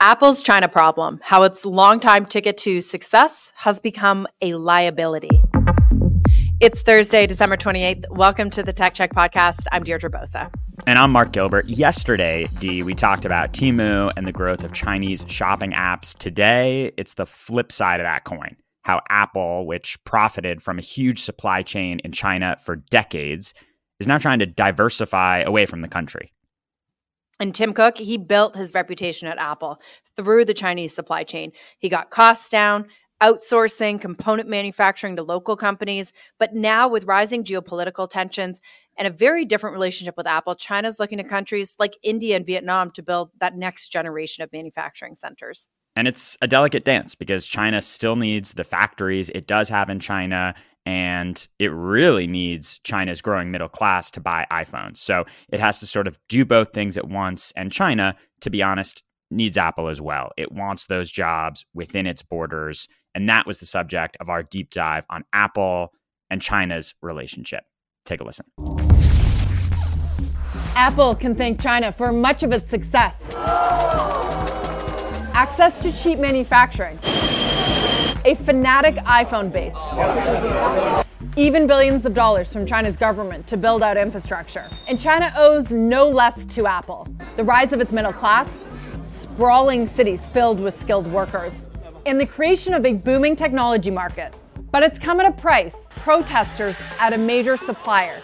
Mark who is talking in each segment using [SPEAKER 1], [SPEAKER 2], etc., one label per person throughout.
[SPEAKER 1] Apple's China problem, how its longtime ticket to success has become a liability. It's Thursday, December 28th. Welcome to the Tech Check podcast. I'm Deirdre Bosa.
[SPEAKER 2] And I'm Mark Gilbert. Yesterday, D, we talked about Temu and the growth of Chinese shopping apps. Today, it's the flip side of that coin. How Apple, which profited from a huge supply chain in China for decades, is now trying to diversify away from the country.
[SPEAKER 1] And Tim Cook, he built his reputation at Apple through the Chinese supply chain. He got costs down, outsourcing component manufacturing to local companies. But now, with rising geopolitical tensions and a very different relationship with Apple, China's looking to countries like India and Vietnam to build that next generation of manufacturing centers.
[SPEAKER 2] And it's a delicate dance because China still needs the factories it does have in China and it really needs China's growing middle class to buy iPhones. So it has to sort of do both things at once. And China, to be honest, needs Apple as well. It wants those jobs within its borders. And that was the subject of our deep dive on Apple and China's relationship. Take a listen.
[SPEAKER 3] Apple can thank China for much of its success. Access to cheap manufacturing a fanatic iPhone base, even billions of dollars from China's government to build out infrastructure. And China owes no less to Apple. The rise of its middle class, sprawling cities filled with skilled workers, and the creation of a booming technology market. But it's come at a price. Protesters at a major supplier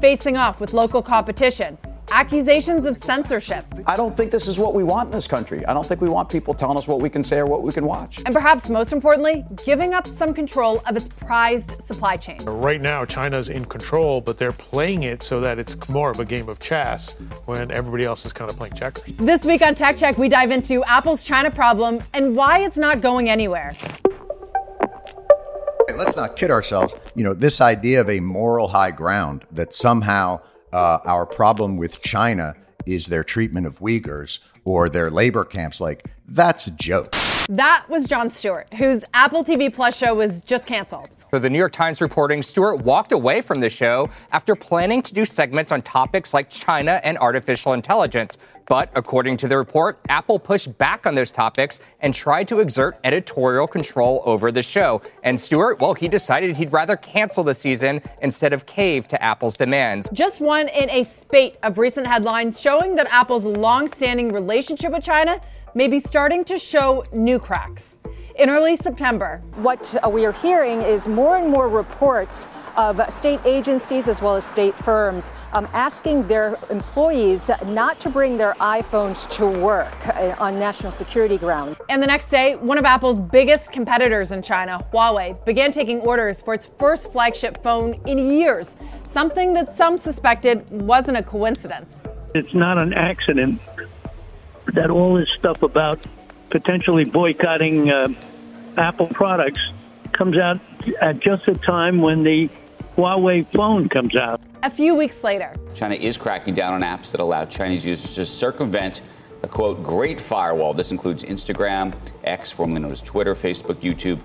[SPEAKER 3] facing off with local competition accusations of censorship.
[SPEAKER 4] I don't think this is what we want in this country. I don't think we want people telling us what we can say or what we can watch.
[SPEAKER 3] And perhaps most importantly, giving up some control of its prized supply chain.
[SPEAKER 5] Right now, China's in control, but they're playing it so that it's more of a game of chess when everybody else is kind of playing checkers.
[SPEAKER 3] This week on Tech Check, we dive into Apple's China problem and why it's not going anywhere.
[SPEAKER 6] Let's not kid ourselves. You know, this idea of a moral high ground that somehow uh, our problem with China is their treatment of Uyghurs or their labor camps. Like, that's a joke.
[SPEAKER 3] That was Jon Stewart, whose Apple TV Plus show was just canceled.
[SPEAKER 7] So the New York Times reporting Stewart walked away from the show after planning to do segments on topics like China and artificial intelligence. But according to the report, Apple pushed back on those topics and tried to exert editorial control over the show. And Stewart, well, he decided he'd rather cancel the season instead of cave to Apple's demands.
[SPEAKER 3] Just one in a spate of recent headlines showing that Apple's long standing relationship with China may be starting to show new cracks in early September.
[SPEAKER 8] What uh, we are hearing is more and more reports of state agencies as well as state firms um, asking their employees not to bring their iPhones to work uh, on national security grounds.
[SPEAKER 3] And the next day, one of Apple's biggest competitors in China, Huawei, began taking orders for its first flagship phone in years, something that some suspected wasn't a coincidence.
[SPEAKER 9] It's not an accident that all this stuff about potentially boycotting uh, Apple products comes out at just the time when the Huawei phone comes out.
[SPEAKER 3] A few weeks later,
[SPEAKER 10] China is cracking down on apps that allow Chinese users to circumvent the quote great firewall. This includes Instagram, X, formerly known as Twitter, Facebook, YouTube,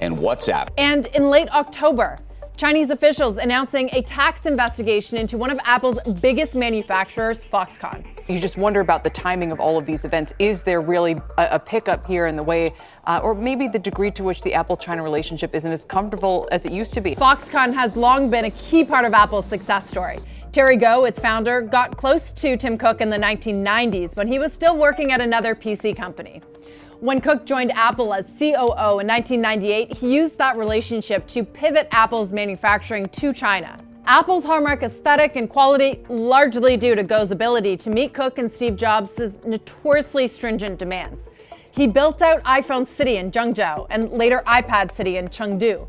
[SPEAKER 10] and WhatsApp.
[SPEAKER 3] And in late October, Chinese officials announcing a tax investigation into one of Apple's biggest manufacturers, Foxconn.
[SPEAKER 11] You just wonder about the timing of all of these events. Is there really a, a pickup here in the way, uh, or maybe the degree to which the Apple China relationship isn't as comfortable as it used to be?
[SPEAKER 3] Foxconn has long been a key part of Apple's success story. Terry Gou, its founder, got close to Tim Cook in the 1990s when he was still working at another PC company. When Cook joined Apple as COO in 1998, he used that relationship to pivot Apple's manufacturing to China. Apple's hallmark aesthetic and quality largely due to Gou's ability to meet Cook and Steve Jobs' notoriously stringent demands. He built out iPhone City in Zhengzhou and later iPad City in Chengdu.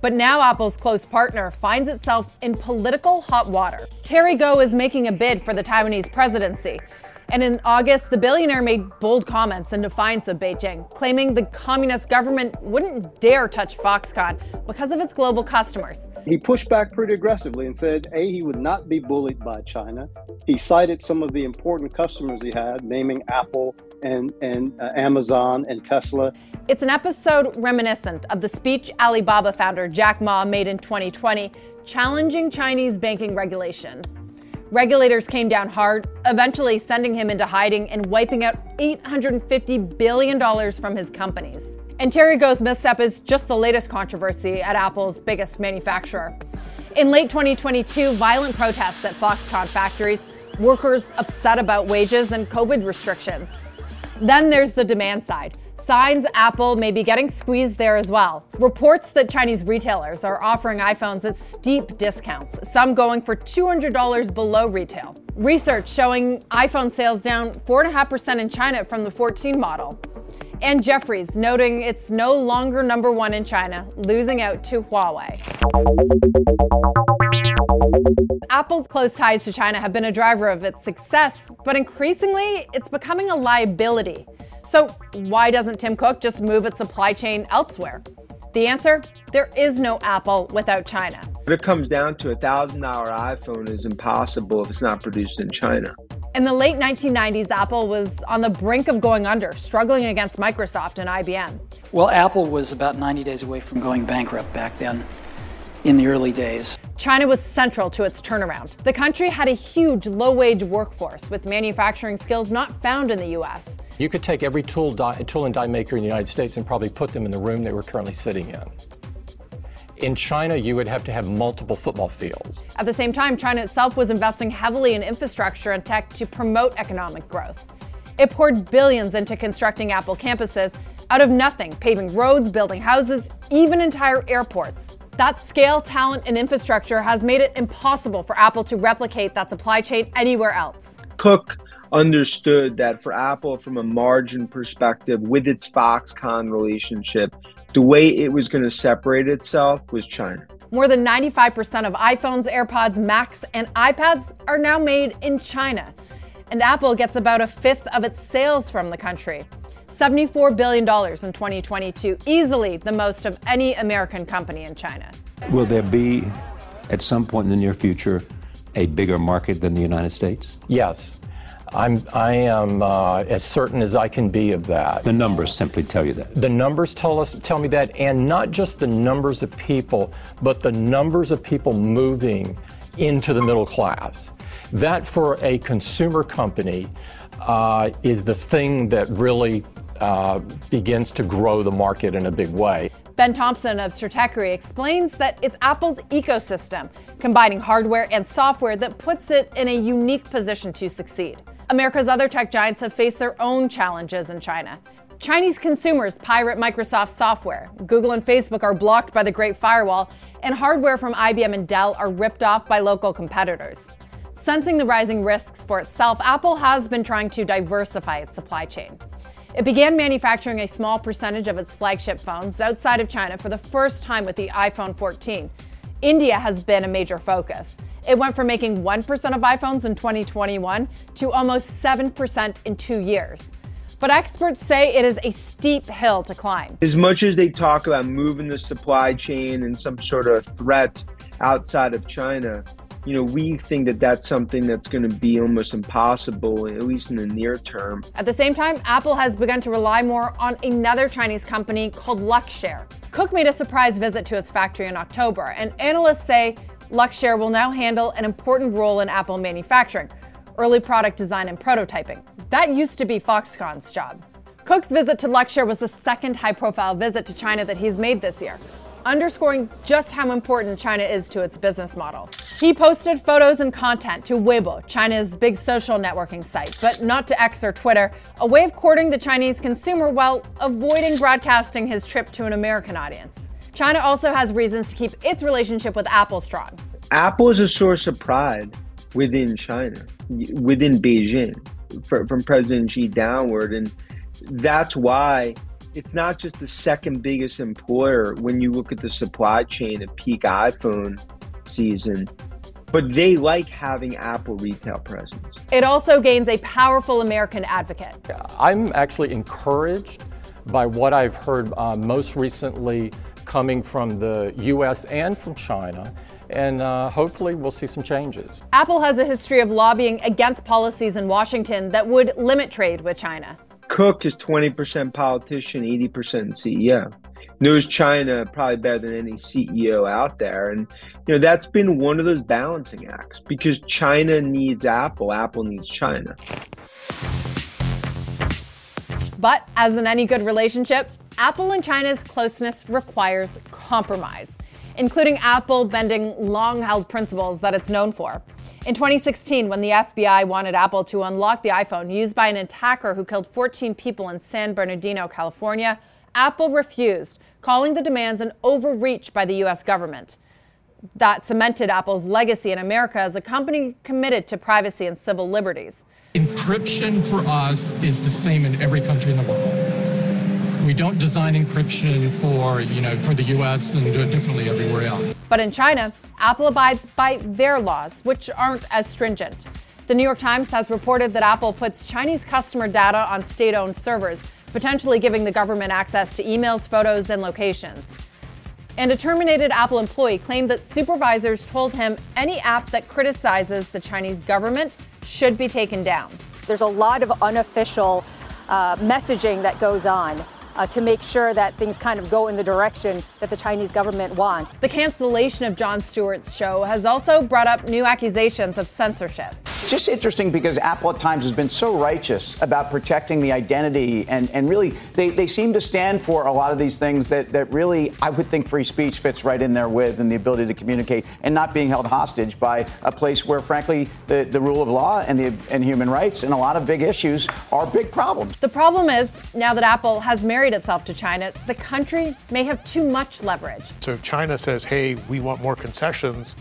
[SPEAKER 3] But now Apple's close partner finds itself in political hot water. Terry Gou is making a bid for the Taiwanese presidency. And in August, the billionaire made bold comments in defiance of Beijing, claiming the communist government wouldn't dare touch Foxconn because of its global customers.
[SPEAKER 12] He pushed back pretty aggressively and said, A, he would not be bullied by China. He cited some of the important customers he had, naming Apple and, and uh, Amazon and Tesla.
[SPEAKER 3] It's an episode reminiscent of the speech Alibaba founder Jack Ma made in 2020, challenging Chinese banking regulation. Regulators came down hard, eventually sending him into hiding and wiping out $850 billion from his companies. And Terry Gou's misstep is just the latest controversy at Apple's biggest manufacturer. In late 2022, violent protests at Foxconn factories, workers upset about wages and COVID restrictions. Then there's the demand side signs Apple may be getting squeezed there as well. Reports that Chinese retailers are offering iPhones at steep discounts, some going for $200 below retail. Research showing iPhone sales down 4.5% in China from the 14 model. And Jefferies noting it's no longer number one in China, losing out to Huawei. Apple's close ties to China have been a driver of its success, but increasingly it's becoming a liability. So, why doesn't Tim Cook just move its supply chain elsewhere? The answer there is no Apple without China.
[SPEAKER 13] If it comes down to a $1,000 iPhone is impossible if it's not produced in China.
[SPEAKER 3] In the late 1990s, Apple was on the brink of going under, struggling against Microsoft and IBM.
[SPEAKER 14] Well, Apple was about 90 days away from going bankrupt back then in the early days.
[SPEAKER 3] China was central to its turnaround. The country had a huge low wage workforce with manufacturing skills not found in the US.
[SPEAKER 15] You could take every tool, die, tool and die maker in the United States and probably put them in the room they were currently sitting in. In China, you would have to have multiple football fields.
[SPEAKER 3] At the same time, China itself was investing heavily in infrastructure and tech to promote economic growth. It poured billions into constructing Apple campuses out of nothing, paving roads, building houses, even entire airports. That scale, talent, and infrastructure has made it impossible for Apple to replicate that supply chain anywhere else.
[SPEAKER 13] Cook understood that for Apple, from a margin perspective, with its Foxconn relationship, the way it was going to separate itself was China.
[SPEAKER 3] More than 95% of iPhones, AirPods, Macs, and iPads are now made in China. And Apple gets about a fifth of its sales from the country. $74 billion in 2022, easily the most of any American company in China.
[SPEAKER 16] Will there be, at some point in the near future, a bigger market than the United States?
[SPEAKER 15] Yes. I'm, I am uh, as certain as I can be of that.
[SPEAKER 16] The numbers simply tell you that.
[SPEAKER 15] The numbers tell us tell me that, and not just the numbers of people, but the numbers of people moving into the middle class. That for a consumer company uh, is the thing that really uh, begins to grow the market in a big way.
[SPEAKER 3] Ben Thompson of Stratechery explains that it's Apple's ecosystem, combining hardware and software, that puts it in a unique position to succeed. America's other tech giants have faced their own challenges in China. Chinese consumers pirate Microsoft software, Google and Facebook are blocked by the Great Firewall, and hardware from IBM and Dell are ripped off by local competitors. Sensing the rising risks for itself, Apple has been trying to diversify its supply chain. It began manufacturing a small percentage of its flagship phones outside of China for the first time with the iPhone 14. India has been a major focus. It went from making 1% of iPhones in 2021 to almost 7% in two years. But experts say it is a steep hill to climb.
[SPEAKER 13] As much as they talk about moving the supply chain and some sort of threat outside of China, you know, we think that that's something that's going to be almost impossible, at least in the near term.
[SPEAKER 3] At the same time, Apple has begun to rely more on another Chinese company called Luxshare. Cook made a surprise visit to its factory in October, and analysts say Luxshare will now handle an important role in Apple manufacturing, early product design and prototyping. That used to be Foxconn's job. Cook's visit to Luxshare was the second high profile visit to China that he's made this year underscoring just how important China is to its business model. He posted photos and content to Weibo, China's big social networking site, but not to X or Twitter, a way of courting the Chinese consumer while avoiding broadcasting his trip to an American audience. China also has reasons to keep its relationship with Apple strong.
[SPEAKER 13] Apple is a source of pride within China, within Beijing, from President Xi downward. And that's why it's not just the second biggest employer when you look at the supply chain at peak iPhone season, but they like having Apple retail presence.
[SPEAKER 3] It also gains a powerful American advocate.
[SPEAKER 15] I'm actually encouraged by what I've heard uh, most recently coming from the US and from China. And uh, hopefully, we'll see some changes.
[SPEAKER 3] Apple has a history of lobbying against policies in Washington that would limit trade with China.
[SPEAKER 13] Cook is 20% politician, 80% CEO knows China probably better than any CEO out there. And, you know, that's been one of those balancing acts because China needs Apple, Apple needs China.
[SPEAKER 3] But as in any good relationship, Apple and China's closeness requires compromise, including Apple bending long held principles that it's known for. In 2016, when the FBI wanted Apple to unlock the iPhone used by an attacker who killed 14 people in San Bernardino, California, Apple refused, calling the demands an overreach by the U.S. government. That cemented Apple's legacy in America as a company committed to privacy and civil liberties.
[SPEAKER 17] Encryption for us is the same in every country in the world. We don't design encryption for, you know, for the US and do it differently everywhere else.
[SPEAKER 3] But in China, Apple abides by their laws, which aren't as stringent. The New York Times has reported that Apple puts Chinese customer data on state owned servers potentially giving the government access to emails, photos, and locations. And a terminated Apple employee claimed that supervisors told him any app that criticizes the Chinese government should be taken down.
[SPEAKER 8] There's a lot of unofficial uh, messaging that goes on. Uh, to make sure that things kind of go in the direction that the Chinese government wants.
[SPEAKER 3] The cancellation of Jon Stewart's show has also brought up new accusations of censorship.
[SPEAKER 4] It's just interesting because Apple at times has been so righteous about protecting the identity, and, and really they, they seem to stand for a lot of these things that, that really I would think free speech fits right in there with, and the ability to communicate and not being held hostage by a place where, frankly, the, the rule of law and, the, and human rights and a lot of big issues are big problems.
[SPEAKER 3] The problem is now that Apple has married itself to China, the country may have too much leverage.
[SPEAKER 5] So if China says, hey, we want more concessions,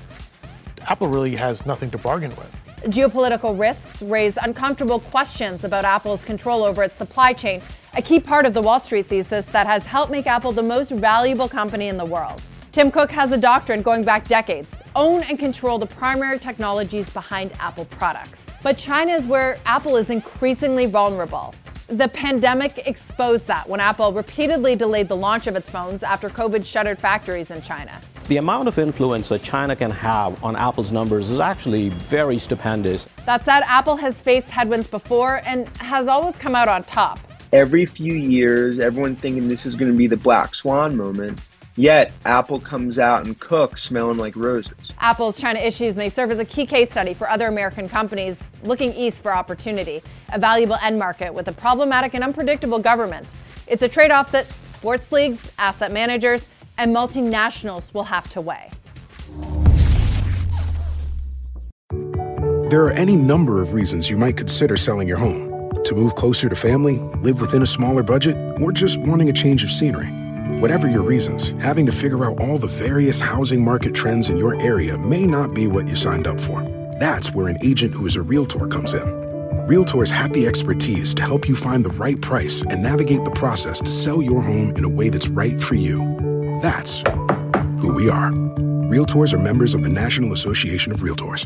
[SPEAKER 5] Apple really has nothing to bargain with.
[SPEAKER 3] Geopolitical risks raise uncomfortable questions about Apple's control over its supply chain, a key part of the Wall Street thesis that has helped make Apple the most valuable company in the world. Tim Cook has a doctrine going back decades own and control the primary technologies behind Apple products. But China is where Apple is increasingly vulnerable. The pandemic exposed that when Apple repeatedly delayed the launch of its phones after COVID shuttered factories in China.
[SPEAKER 18] The amount of influence that China can have on Apple's numbers is actually very stupendous.
[SPEAKER 3] That said, Apple has faced headwinds before and has always come out on top.
[SPEAKER 13] Every few years, everyone thinking this is going to be the black swan moment. Yet, Apple comes out and cooks smelling like roses.
[SPEAKER 3] Apple's China issues may serve as a key case study for other American companies looking east for opportunity, a valuable end market with a problematic and unpredictable government. It's a trade off that sports leagues, asset managers, and multinationals will have to weigh.
[SPEAKER 19] There are any number of reasons you might consider selling your home to move closer to family, live within a smaller budget, or just wanting a change of scenery. Whatever your reasons, having to figure out all the various housing market trends in your area may not be what you signed up for. That's where an agent who is a realtor comes in. Realtors have the expertise to help you find the right price and navigate the process to sell your home in a way that's right for you. That's who we are. Realtors are members of the National Association of Realtors.